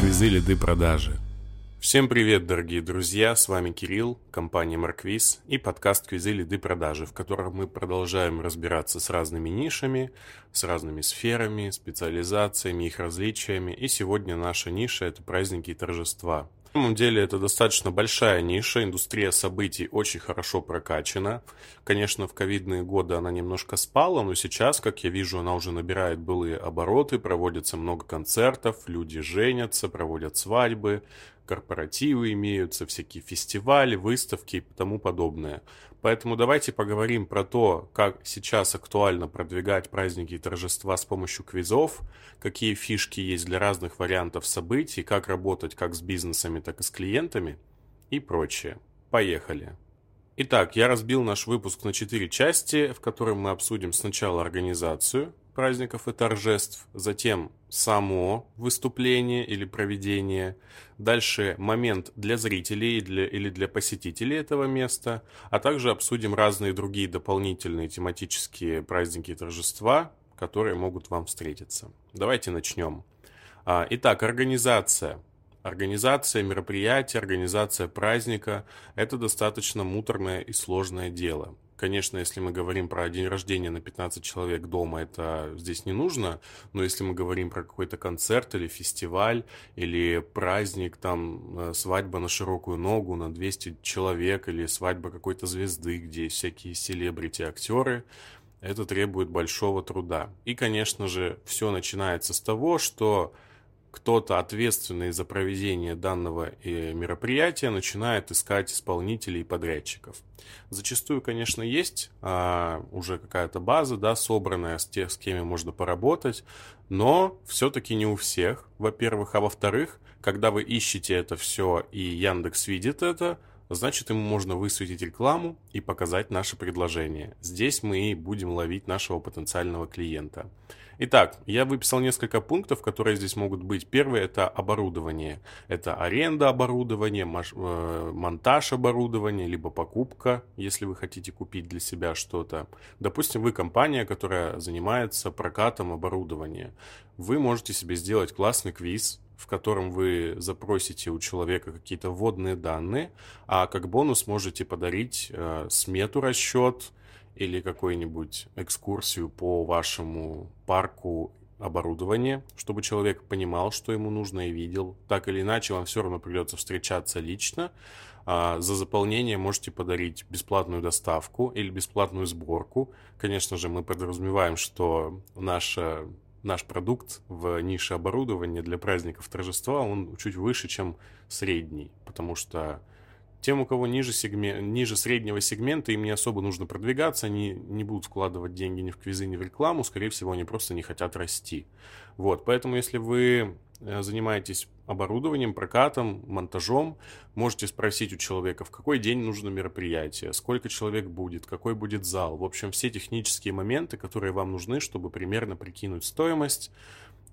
Подкаст «Квизы, лиды, продажи». Всем привет, дорогие друзья, с вами Кирилл, компания Марквиз и подкаст «Квизы, лиды, продажи», в котором мы продолжаем разбираться с разными нишами, с разными сферами, специализациями, их различиями. И сегодня наша ниша – это праздники и торжества – на самом деле это достаточно большая ниша, индустрия событий очень хорошо прокачана. Конечно, в ковидные годы она немножко спала, но сейчас, как я вижу, она уже набирает былые обороты, проводится много концертов, люди женятся, проводят свадьбы, корпоративы имеются, всякие фестивали, выставки и тому подобное. Поэтому давайте поговорим про то, как сейчас актуально продвигать праздники и торжества с помощью квизов, какие фишки есть для разных вариантов событий, как работать как с бизнесами, так и с клиентами и прочее. Поехали! Итак, я разбил наш выпуск на четыре части, в котором мы обсудим сначала организацию, праздников и торжеств, затем само выступление или проведение, дальше момент для зрителей для, или для посетителей этого места, а также обсудим разные другие дополнительные тематические праздники и торжества, которые могут вам встретиться. Давайте начнем. А, итак, организация. Организация мероприятия, организация праздника – это достаточно муторное и сложное дело. Конечно, если мы говорим про день рождения на 15 человек дома, это здесь не нужно, но если мы говорим про какой-то концерт или фестиваль, или праздник, там, э, свадьба на широкую ногу на 200 человек, или свадьба какой-то звезды, где всякие селебрити-актеры, это требует большого труда. И, конечно же, все начинается с того, что кто-то, ответственный за проведение данного э, мероприятия, начинает искать исполнителей и подрядчиков. Зачастую, конечно, есть а, уже какая-то база, да, собранная с тех, с кем можно поработать, но все-таки не у всех, во-первых, а во-вторых, когда вы ищете это все и Яндекс видит это, значит ему можно высветить рекламу и показать наше предложение. Здесь мы и будем ловить нашего потенциального клиента. Итак, я выписал несколько пунктов, которые здесь могут быть. Первый – это оборудование. Это аренда оборудования, э, монтаж оборудования, либо покупка, если вы хотите купить для себя что-то. Допустим, вы компания, которая занимается прокатом оборудования. Вы можете себе сделать классный квиз, в котором вы запросите у человека какие-то вводные данные, а как бонус можете подарить э, смету расчет, или какую-нибудь экскурсию по вашему парку оборудования, чтобы человек понимал, что ему нужно и видел. Так или иначе, вам все равно придется встречаться лично. А за заполнение можете подарить бесплатную доставку или бесплатную сборку. Конечно же, мы подразумеваем, что наша наш продукт в нише оборудования для праздников торжества, он чуть выше, чем средний, потому что тем, у кого ниже, сегмент, ниже среднего сегмента, им не особо нужно продвигаться, они не будут вкладывать деньги ни в квизы, ни в рекламу, скорее всего, они просто не хотят расти. Вот, поэтому если вы э, занимаетесь оборудованием, прокатом, монтажом, можете спросить у человека, в какой день нужно мероприятие, сколько человек будет, какой будет зал. В общем, все технические моменты, которые вам нужны, чтобы примерно прикинуть стоимость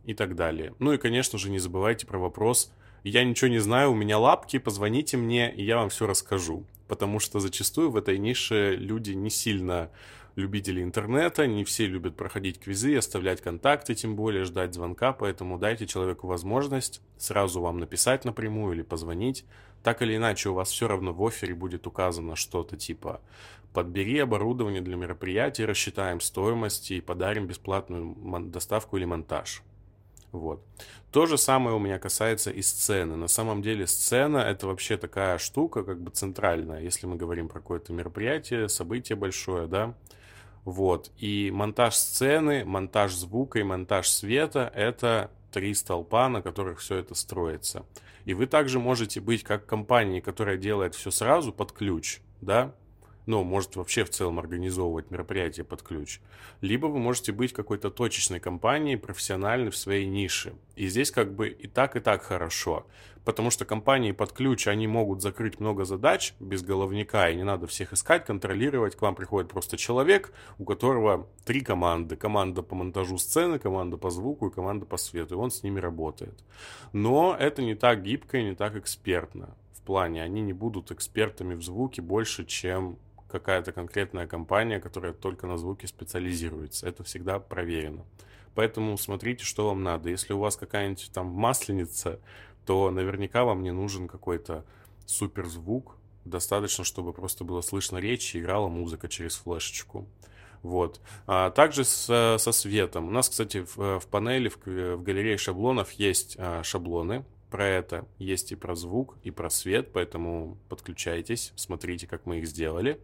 и так далее. Ну и, конечно же, не забывайте про вопрос – я ничего не знаю, у меня лапки, позвоните мне, и я вам все расскажу. Потому что зачастую в этой нише люди не сильно любители интернета, не все любят проходить квизы, оставлять контакты, тем более ждать звонка, поэтому дайте человеку возможность сразу вам написать напрямую или позвонить. Так или иначе, у вас все равно в офере будет указано что-то типа «подбери оборудование для мероприятия, рассчитаем стоимость и подарим бесплатную доставку или монтаж». Вот. То же самое у меня касается и сцены. На самом деле сцена это вообще такая штука, как бы центральная, если мы говорим про какое-то мероприятие, событие большое, да. Вот. И монтаж сцены, монтаж звука и монтаж света – это три столпа, на которых все это строится. И вы также можете быть как компания, которая делает все сразу под ключ, да, ну, может вообще в целом организовывать мероприятия под ключ. Либо вы можете быть какой-то точечной компанией, профессиональной в своей нише. И здесь как бы и так, и так хорошо. Потому что компании под ключ, они могут закрыть много задач без головника, и не надо всех искать, контролировать. К вам приходит просто человек, у которого три команды. Команда по монтажу сцены, команда по звуку и команда по свету. И он с ними работает. Но это не так гибко и не так экспертно. В плане, они не будут экспертами в звуке больше, чем какая-то конкретная компания, которая только на звуке специализируется. Это всегда проверено. Поэтому смотрите, что вам надо. Если у вас какая-нибудь там масленица, то наверняка вам не нужен какой-то суперзвук. Достаточно, чтобы просто было слышно речь и играла музыка через флешечку. Вот. А также с, со светом. У нас, кстати, в, в панели, в, в галерее шаблонов есть а, шаблоны про это. Есть и про звук, и про свет, поэтому подключайтесь, смотрите, как мы их сделали.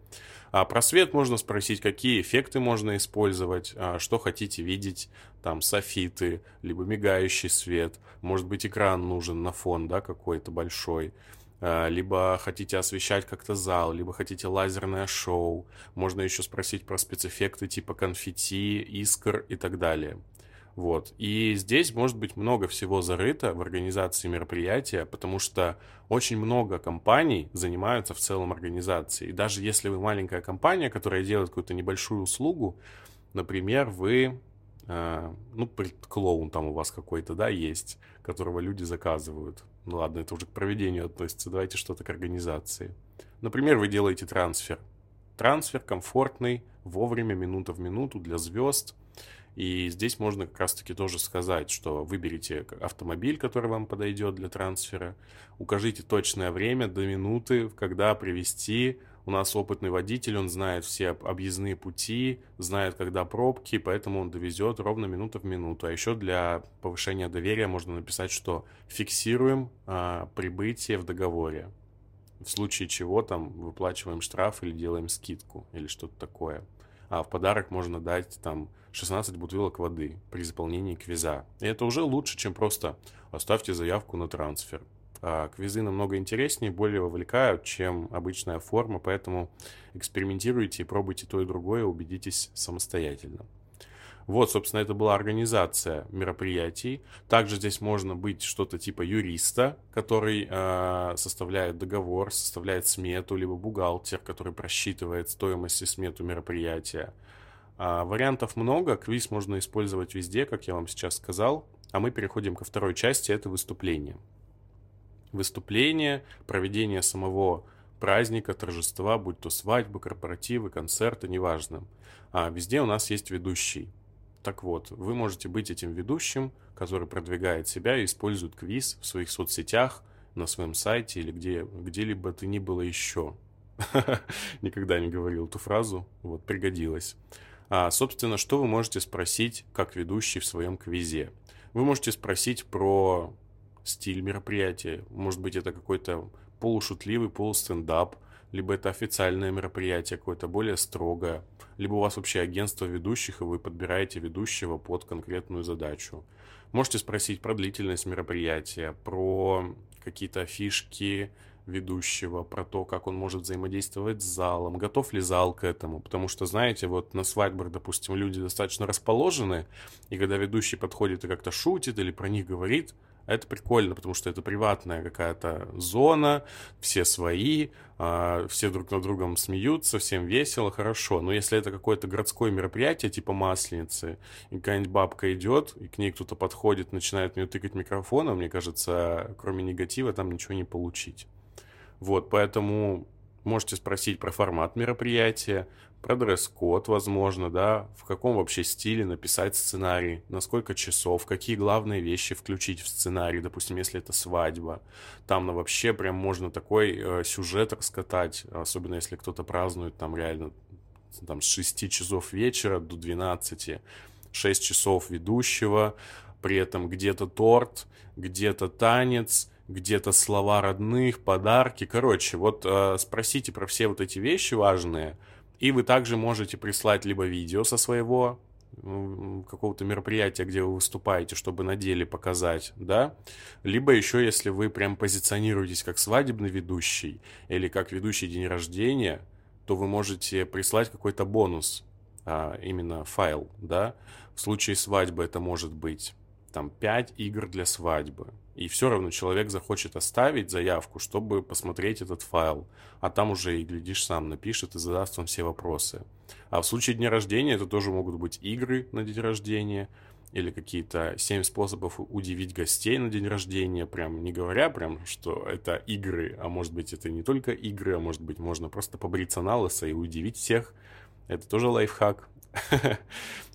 А про свет можно спросить, какие эффекты можно использовать, а, что хотите видеть, там софиты, либо мигающий свет, может быть экран нужен на фон, да, какой-то большой. Э, либо хотите освещать как-то зал, либо хотите лазерное шоу. Можно еще спросить про спецэффекты типа конфетти, искр и так далее. Вот. И здесь может быть много всего зарыто в организации мероприятия, потому что очень много компаний занимаются в целом организацией. И даже если вы маленькая компания, которая делает какую-то небольшую услугу, например, вы, э, ну, клоун там у вас какой-то, да, есть, которого люди заказывают. Ну ладно, это уже к проведению относится. Давайте что-то к организации. Например, вы делаете трансфер. Трансфер комфортный, вовремя, минута в минуту для звезд. И здесь можно как раз-таки тоже сказать, что выберите автомобиль, который вам подойдет для трансфера, укажите точное время до минуты, когда привести у нас опытный водитель, он знает все объездные пути, знает, когда пробки, поэтому он довезет ровно минута в минуту. А еще для повышения доверия можно написать, что фиксируем а, прибытие в договоре. В случае чего там выплачиваем штраф или делаем скидку или что-то такое. А в подарок можно дать там 16 бутылок воды при заполнении квиза. И это уже лучше, чем просто оставьте заявку на трансфер. А квизы намного интереснее, более вовлекают, чем обычная форма, поэтому экспериментируйте и пробуйте то и другое, убедитесь самостоятельно. Вот, собственно, это была организация мероприятий. Также здесь можно быть что-то типа юриста, который э, составляет договор, составляет смету, либо бухгалтер, который просчитывает стоимость и смету мероприятия. А, вариантов много, квиз можно использовать везде, как я вам сейчас сказал. А мы переходим ко второй части, это выступление выступление, проведение самого праздника, торжества, будь то свадьбы, корпоративы, концерты, неважно. А везде у нас есть ведущий. Так вот, вы можете быть этим ведущим, который продвигает себя и использует квиз в своих соцсетях, на своем сайте или где, где-либо ты ни было еще. Никогда не говорил эту фразу, вот, пригодилась. А, собственно, что вы можете спросить как ведущий в своем квизе? Вы можете спросить про стиль мероприятия. Может быть, это какой-то полушутливый полустендап, либо это официальное мероприятие какое-то более строгое, либо у вас вообще агентство ведущих, и вы подбираете ведущего под конкретную задачу. Можете спросить про длительность мероприятия, про какие-то фишки ведущего, про то, как он может взаимодействовать с залом, готов ли зал к этому. Потому что, знаете, вот на свадьбах, допустим, люди достаточно расположены, и когда ведущий подходит и как-то шутит или про них говорит, это прикольно, потому что это приватная какая-то зона, все свои, а, все друг над другом смеются, всем весело, хорошо. Но если это какое-то городское мероприятие, типа масленицы, и какая-нибудь бабка идет, и к ней кто-то подходит, начинает в нее тыкать микрофоном, мне кажется, кроме негатива там ничего не получить. Вот, поэтому можете спросить про формат мероприятия, про дресс-код, возможно, да, в каком вообще стиле написать сценарий, на сколько часов, какие главные вещи включить в сценарий, допустим, если это свадьба. Там ну, вообще прям можно такой э, сюжет раскатать, особенно если кто-то празднует там реально там с 6 часов вечера до 12, 6 часов ведущего, при этом где-то торт, где-то танец, где-то слова родных, подарки. Короче, вот э, спросите про все вот эти вещи важные – и вы также можете прислать либо видео со своего какого-то мероприятия, где вы выступаете, чтобы на деле показать, да, либо еще, если вы прям позиционируетесь как свадебный ведущий или как ведущий день рождения, то вы можете прислать какой-то бонус, а, именно файл, да, в случае свадьбы это может быть там 5 игр для свадьбы, и все равно человек захочет оставить заявку, чтобы посмотреть этот файл. А там уже и, глядишь, сам напишет и задаст вам все вопросы. А в случае дня рождения это тоже могут быть игры на день рождения или какие-то семь способов удивить гостей на день рождения, прям не говоря прям, что это игры, а может быть это не только игры, а может быть можно просто побриться на лысо и удивить всех. Это тоже лайфхак.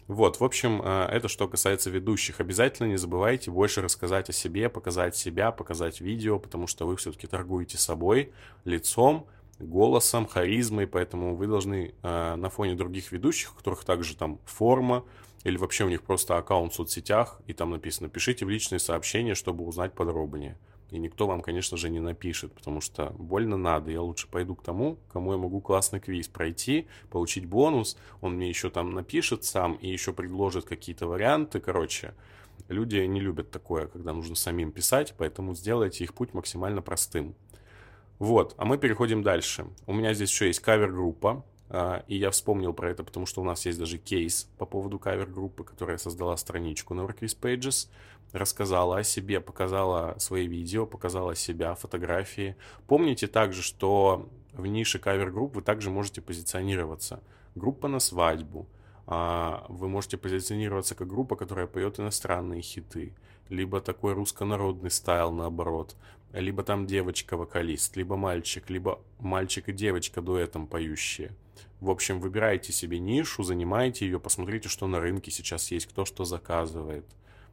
Вот, в общем, э, это что касается ведущих. Обязательно не забывайте больше рассказать о себе, показать себя, показать видео, потому что вы все-таки торгуете собой, лицом, голосом, харизмой, поэтому вы должны э, на фоне других ведущих, у которых также там форма, или вообще у них просто аккаунт в соцсетях, и там написано «пишите в личные сообщения, чтобы узнать подробнее». И никто вам, конечно же, не напишет, потому что больно надо. Я лучше пойду к тому, кому я могу классный квиз пройти, получить бонус. Он мне еще там напишет сам и еще предложит какие-то варианты. Короче, люди не любят такое, когда нужно самим писать, поэтому сделайте их путь максимально простым. Вот, а мы переходим дальше. У меня здесь еще есть кавер-группа, а, и я вспомнил про это, потому что у нас есть даже кейс по поводу кавер-группы, которая создала страничку на WorkWith Pages рассказала о себе, показала свои видео, показала себя, фотографии. Помните также, что в нише кавер-групп вы также можете позиционироваться. Группа на свадьбу. А, вы можете позиционироваться как группа, которая поет иностранные хиты. Либо такой руссконародный стайл наоборот. Либо там девочка-вокалист, либо мальчик, либо мальчик и девочка дуэтом поющие. В общем, выбирайте себе нишу, занимайте ее, посмотрите, что на рынке сейчас есть, кто что заказывает,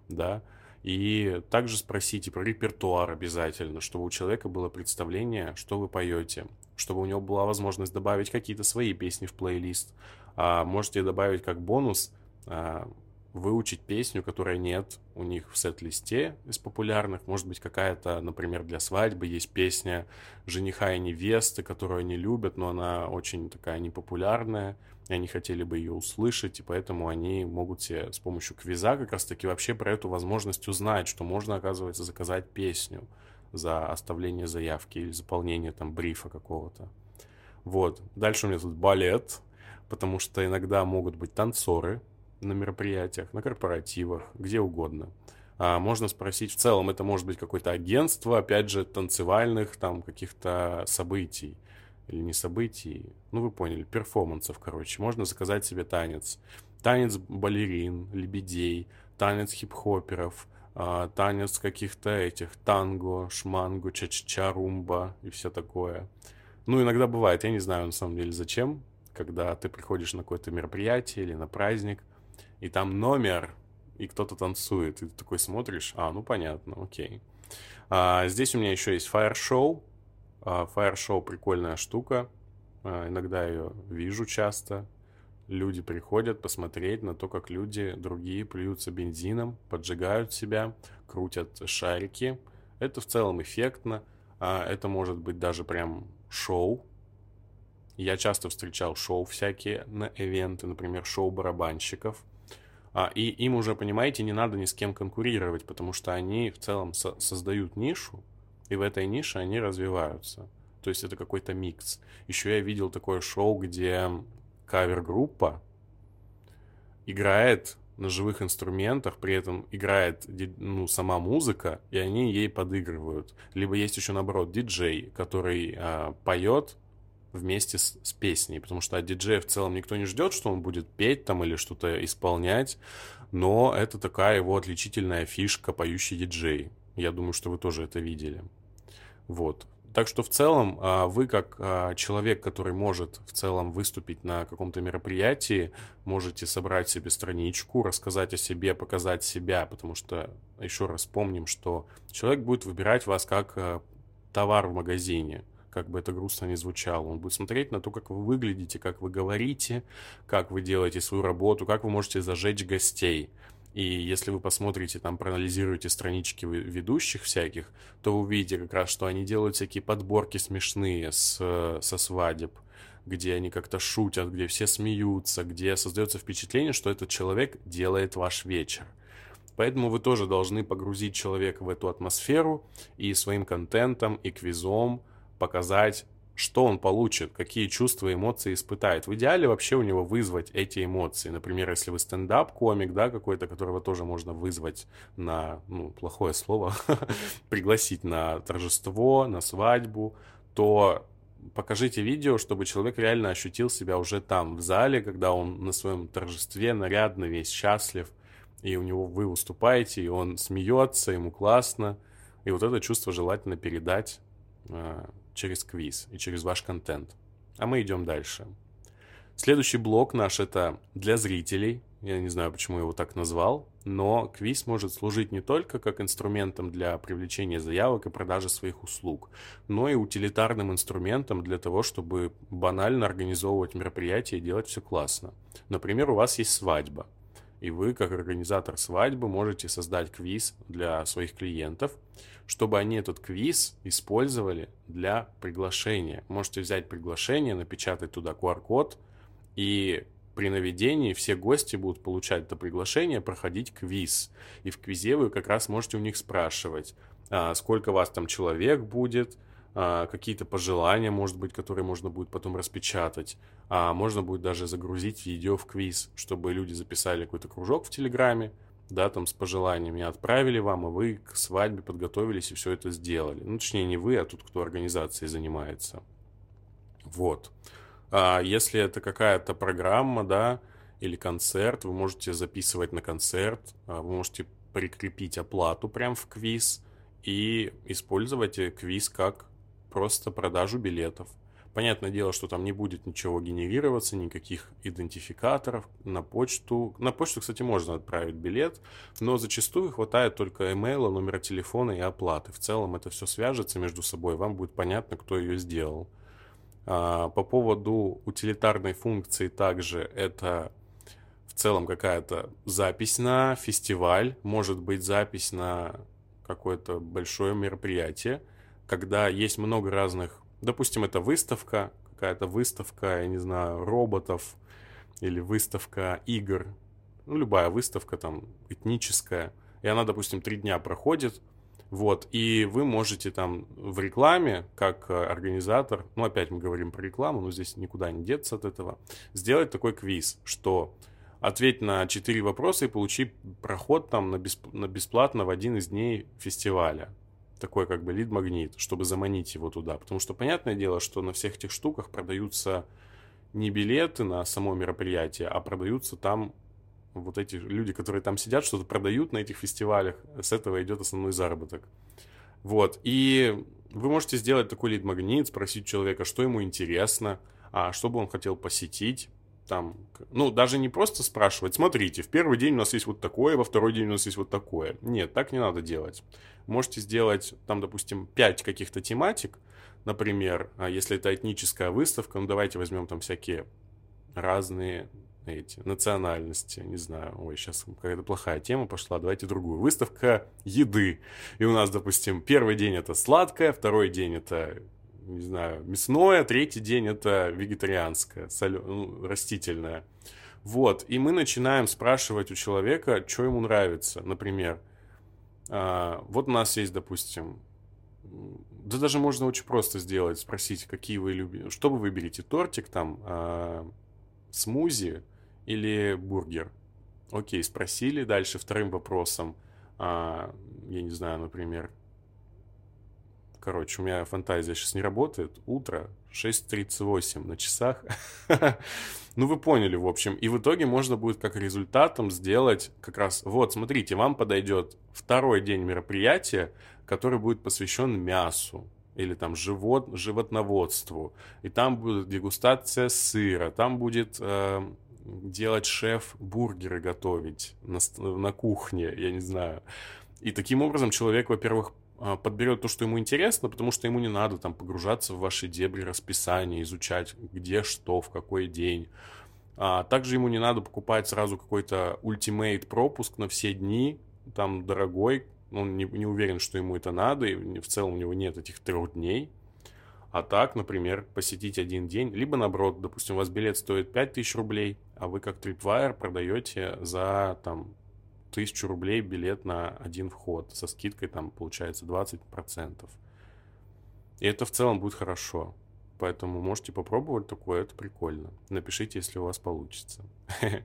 да. И также спросите про репертуар обязательно, чтобы у человека было представление, что вы поете, чтобы у него была возможность добавить какие-то свои песни в плейлист. А можете добавить как бонус а, выучить песню, которая нет у них в сет-листе из популярных. Может быть, какая-то, например, для свадьбы есть песня жениха и невесты, которую они любят, но она очень такая непопулярная и они хотели бы ее услышать, и поэтому они могут себе с помощью квиза как раз-таки вообще про эту возможность узнать, что можно, оказывается, заказать песню за оставление заявки или заполнение там брифа какого-то. Вот. Дальше у меня тут балет, потому что иногда могут быть танцоры на мероприятиях, на корпоративах, где угодно. А можно спросить, в целом это может быть какое-то агентство, опять же, танцевальных там каких-то событий или не событий, ну вы поняли, перформансов, короче. Можно заказать себе танец. Танец балерин, лебедей, танец хип-хоперов, э, танец каких-то этих, танго, шманго, ча-ча, румба и все такое. Ну, иногда бывает, я не знаю на самом деле зачем, когда ты приходишь на какое-то мероприятие или на праздник, и там номер, и кто-то танцует, и ты такой смотришь, а, ну понятно, окей. А, здесь у меня еще есть фаер-шоу, а, Fire Show прикольная штука. А, иногда ее вижу часто. Люди приходят посмотреть на то, как люди другие плюются бензином, поджигают себя, крутят шарики. Это в целом эффектно. А, это может быть даже прям шоу. Я часто встречал шоу всякие на ивенты, например, шоу барабанщиков. И им уже, понимаете, не надо ни с кем конкурировать, потому что они в целом со- создают нишу, и в этой нише они развиваются. То есть это какой-то микс. Еще я видел такое шоу, где кавер-группа играет на живых инструментах, при этом играет ну, сама музыка, и они ей подыгрывают. Либо есть еще наоборот диджей, который а, поет вместе с, с песней, потому что от диджея в целом никто не ждет, что он будет петь там или что-то исполнять, но это такая его отличительная фишка поющий диджей. Я думаю, что вы тоже это видели. Вот. Так что в целом а, вы как а, человек, который может в целом выступить на каком-то мероприятии, можете собрать себе страничку, рассказать о себе, показать себя, потому что еще раз помним, что человек будет выбирать вас как а, товар в магазине, как бы это грустно ни звучало. Он будет смотреть на то, как вы выглядите, как вы говорите, как вы делаете свою работу, как вы можете зажечь гостей. И если вы посмотрите, там, проанализируете странички ведущих всяких, то увидите как раз, что они делают всякие подборки смешные с, со свадеб, где они как-то шутят, где все смеются, где создается впечатление, что этот человек делает ваш вечер. Поэтому вы тоже должны погрузить человека в эту атмосферу и своим контентом, и квизом показать что он получит, какие чувства, эмоции испытает. В идеале вообще у него вызвать эти эмоции. Например, если вы стендап-комик, да, какой-то, которого тоже можно вызвать на, ну, плохое слово, пригласить на торжество, на свадьбу, то покажите видео, чтобы человек реально ощутил себя уже там, в зале, когда он на своем торжестве нарядно, весь счастлив, и у него вы выступаете, и он смеется, ему классно. И вот это чувство желательно передать а, через квиз и через ваш контент. А мы идем дальше. Следующий блок наш это для зрителей. Я не знаю, почему я его так назвал, но квиз может служить не только как инструментом для привлечения заявок и продажи своих услуг, но и утилитарным инструментом для того, чтобы банально организовывать мероприятия и делать все классно. Например, у вас есть свадьба, и вы, как организатор свадьбы, можете создать квиз для своих клиентов, чтобы они этот квиз использовали для приглашения. Можете взять приглашение, напечатать туда QR-код и при наведении все гости будут получать это приглашение, проходить квиз. И в квизе вы как раз можете у них спрашивать, а, сколько вас там человек будет, какие-то пожелания, может быть, которые можно будет потом распечатать. А можно будет даже загрузить видео в квиз, чтобы люди записали какой-то кружок в Телеграме, да, там с пожеланиями, отправили вам, и вы к свадьбе подготовились и все это сделали. Ну, точнее, не вы, а тут кто организацией занимается. Вот. А если это какая-то программа, да, или концерт, вы можете записывать на концерт, а, вы можете прикрепить оплату прям в квиз и использовать квиз как просто продажу билетов. Понятное дело, что там не будет ничего генерироваться, никаких идентификаторов на почту. На почту, кстати, можно отправить билет, но зачастую хватает только имейла, номера телефона и оплаты. В целом это все свяжется между собой, вам будет понятно, кто ее сделал. А, по поводу утилитарной функции также это в целом какая-то запись на фестиваль, может быть запись на какое-то большое мероприятие, когда есть много разных, допустим, это выставка, какая-то выставка, я не знаю, роботов или выставка игр, ну, любая выставка там этническая, и она, допустим, три дня проходит, вот, и вы можете там в рекламе, как э, организатор, ну, опять мы говорим про рекламу, но здесь никуда не деться от этого, сделать такой квиз, что ответь на четыре вопроса и получи проход там на, бесп... на бесплатно в один из дней фестиваля. Такой как бы лид-магнит, чтобы заманить его туда. Потому что понятное дело, что на всех этих штуках продаются не билеты на само мероприятие, а продаются там вот эти люди, которые там сидят, что-то продают на этих фестивалях, с этого идет основной заработок. Вот, и вы можете сделать такой лид-магнит, спросить человека, что ему интересно, а что бы он хотел посетить, там, ну, даже не просто спрашивать, смотрите, в первый день у нас есть вот такое, во второй день у нас есть вот такое. Нет, так не надо делать. Можете сделать, там, допустим, 5 каких-то тематик, например, а если это этническая выставка, ну, давайте возьмем там всякие разные эти национальности, не знаю, ой, сейчас какая-то плохая тема пошла, давайте другую. Выставка еды. И у нас, допустим, первый день это сладкое, второй день это, не знаю, мясное, третий день это вегетарианское, солё... ну, растительное. Вот, и мы начинаем спрашивать у человека, что ему нравится. Например, а, вот у нас есть, допустим, да даже можно очень просто сделать, спросить, какие вы любите, что вы выберете, тортик там, а, смузи, или бургер? Окей, спросили. Дальше вторым вопросом, а, я не знаю, например, короче, у меня фантазия сейчас не работает. Утро, 6.38 на часах. ну, вы поняли, в общем. И в итоге можно будет как результатом сделать как раз... Вот, смотрите, вам подойдет второй день мероприятия, который будет посвящен мясу или там живот, животноводству. И там будет дегустация сыра, там будет... Э, делать шеф бургеры готовить на, на кухне, я не знаю. И таким образом человек, во-первых, подберет то, что ему интересно, потому что ему не надо там погружаться в ваши дебри расписания, изучать где что, в какой день. А также ему не надо покупать сразу какой-то ультимейт пропуск на все дни, там дорогой, он не, не уверен, что ему это надо, и в целом у него нет этих трех дней. А так, например, посетить один день, либо наоборот, допустим, у вас билет стоит 5000 рублей, а вы как Tripwire продаете за там тысячу рублей билет на один вход со скидкой там получается 20%. И это в целом будет хорошо. Поэтому можете попробовать такое, это прикольно. Напишите, если у вас получится.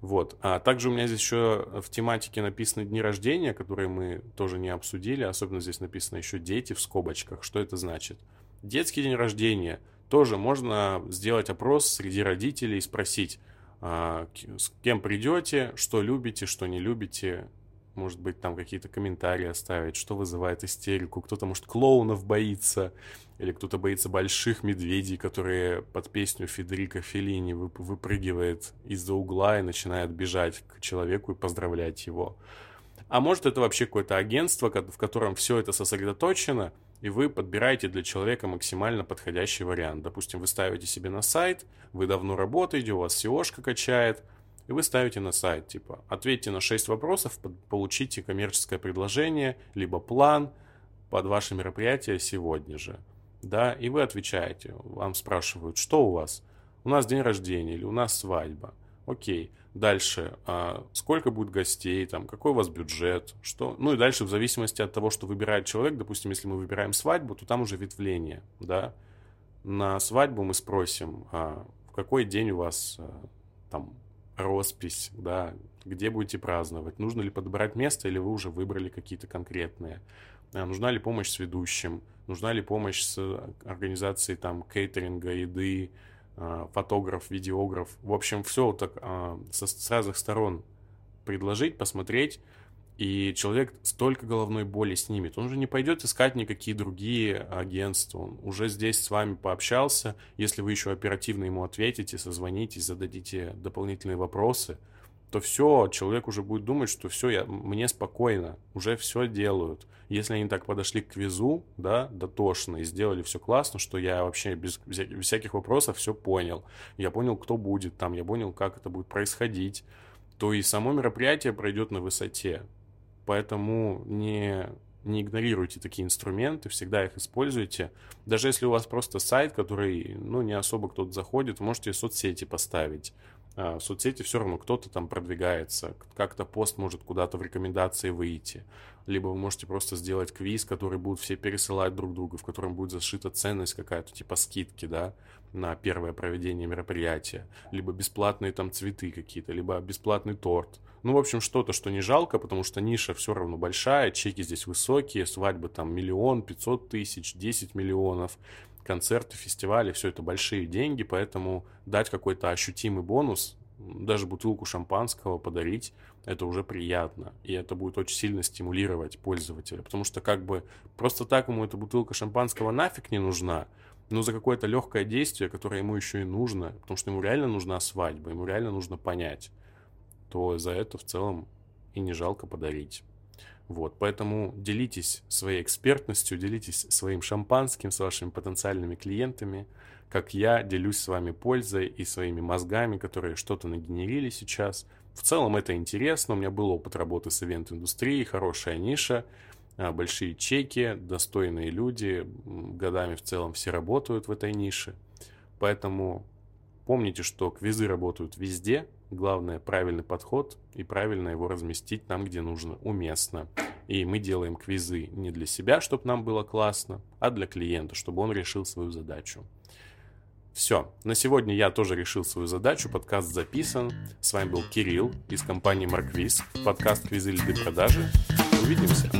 Вот. А также у меня здесь еще в тематике написаны дни рождения, которые мы тоже не обсудили. Особенно здесь написано еще дети в скобочках. Что это значит? Детский день рождения. Тоже можно сделать опрос среди родителей и спросить, с кем придете, что любите, что не любите, может быть, там какие-то комментарии оставить, что вызывает истерику. Кто-то, может, клоунов боится, или кто-то боится больших медведей, которые под песню Федерико Феллини выпрыгивает из-за угла и начинает бежать к человеку и поздравлять его. А может, это вообще какое-то агентство, в котором все это сосредоточено, и вы подбираете для человека максимально подходящий вариант. Допустим, вы ставите себе на сайт, вы давно работаете, у вас SEO-шка качает, и вы ставите на сайт, типа, ответьте на 6 вопросов, получите коммерческое предложение, либо план под ваше мероприятие сегодня же. Да, и вы отвечаете, вам спрашивают, что у вас? У нас день рождения или у нас свадьба. Окей, дальше, а сколько будет гостей, там, какой у вас бюджет, что, ну и дальше в зависимости от того, что выбирает человек, допустим, если мы выбираем свадьбу, то там уже ветвление, да. На свадьбу мы спросим, а, в какой день у вас а, там роспись, да, где будете праздновать, нужно ли подобрать место или вы уже выбрали какие-то конкретные, нужна ли помощь с ведущим, нужна ли помощь с организацией там кейтеринга, еды, фотограф, видеограф, в общем, все так а, со, с разных сторон предложить, посмотреть, и человек столько головной боли снимет. Он же не пойдет искать никакие другие агентства. Он уже здесь с вами пообщался. Если вы еще оперативно ему ответите, созвонитесь, зададите дополнительные вопросы, то все, человек уже будет думать, что все, я, мне спокойно, уже все делают. Если они так подошли к квизу, да, дотошно, и сделали все классно, что я вообще без, всяких вопросов все понял. Я понял, кто будет там, я понял, как это будет происходить, то и само мероприятие пройдет на высоте. Поэтому не, не игнорируйте такие инструменты, всегда их используйте. Даже если у вас просто сайт, который ну, не особо кто-то заходит, можете соцсети поставить. А, в соцсети все равно кто-то там продвигается, как-то пост может куда-то в рекомендации выйти. Либо вы можете просто сделать квиз, который будут все пересылать друг другу, в котором будет зашита ценность какая-то, типа скидки, да, на первое проведение мероприятия. Либо бесплатные там цветы какие-то, либо бесплатный торт. Ну, в общем, что-то, что не жалко, потому что ниша все равно большая, чеки здесь высокие, свадьбы там миллион, пятьсот тысяч, десять миллионов концерты, фестивали, все это большие деньги, поэтому дать какой-то ощутимый бонус, даже бутылку шампанского подарить, это уже приятно. И это будет очень сильно стимулировать пользователя. Потому что как бы просто так ему эта бутылка шампанского нафиг не нужна, но за какое-то легкое действие, которое ему еще и нужно, потому что ему реально нужна свадьба, ему реально нужно понять, то за это в целом и не жалко подарить. Вот, поэтому делитесь своей экспертностью, делитесь своим шампанским с вашими потенциальными клиентами, как я делюсь с вами пользой и своими мозгами, которые что-то нагенерили сейчас. В целом это интересно, у меня был опыт работы с ивент-индустрией, хорошая ниша, а, большие чеки, достойные люди, годами в целом все работают в этой нише. Поэтому помните, что квизы работают везде, Главное, правильный подход и правильно его разместить там, где нужно, уместно. И мы делаем квизы не для себя, чтобы нам было классно, а для клиента, чтобы он решил свою задачу. Все, на сегодня я тоже решил свою задачу, подкаст записан. С вами был Кирилл из компании Марквиз, подкаст «Квизы лиды продажи». Увидимся!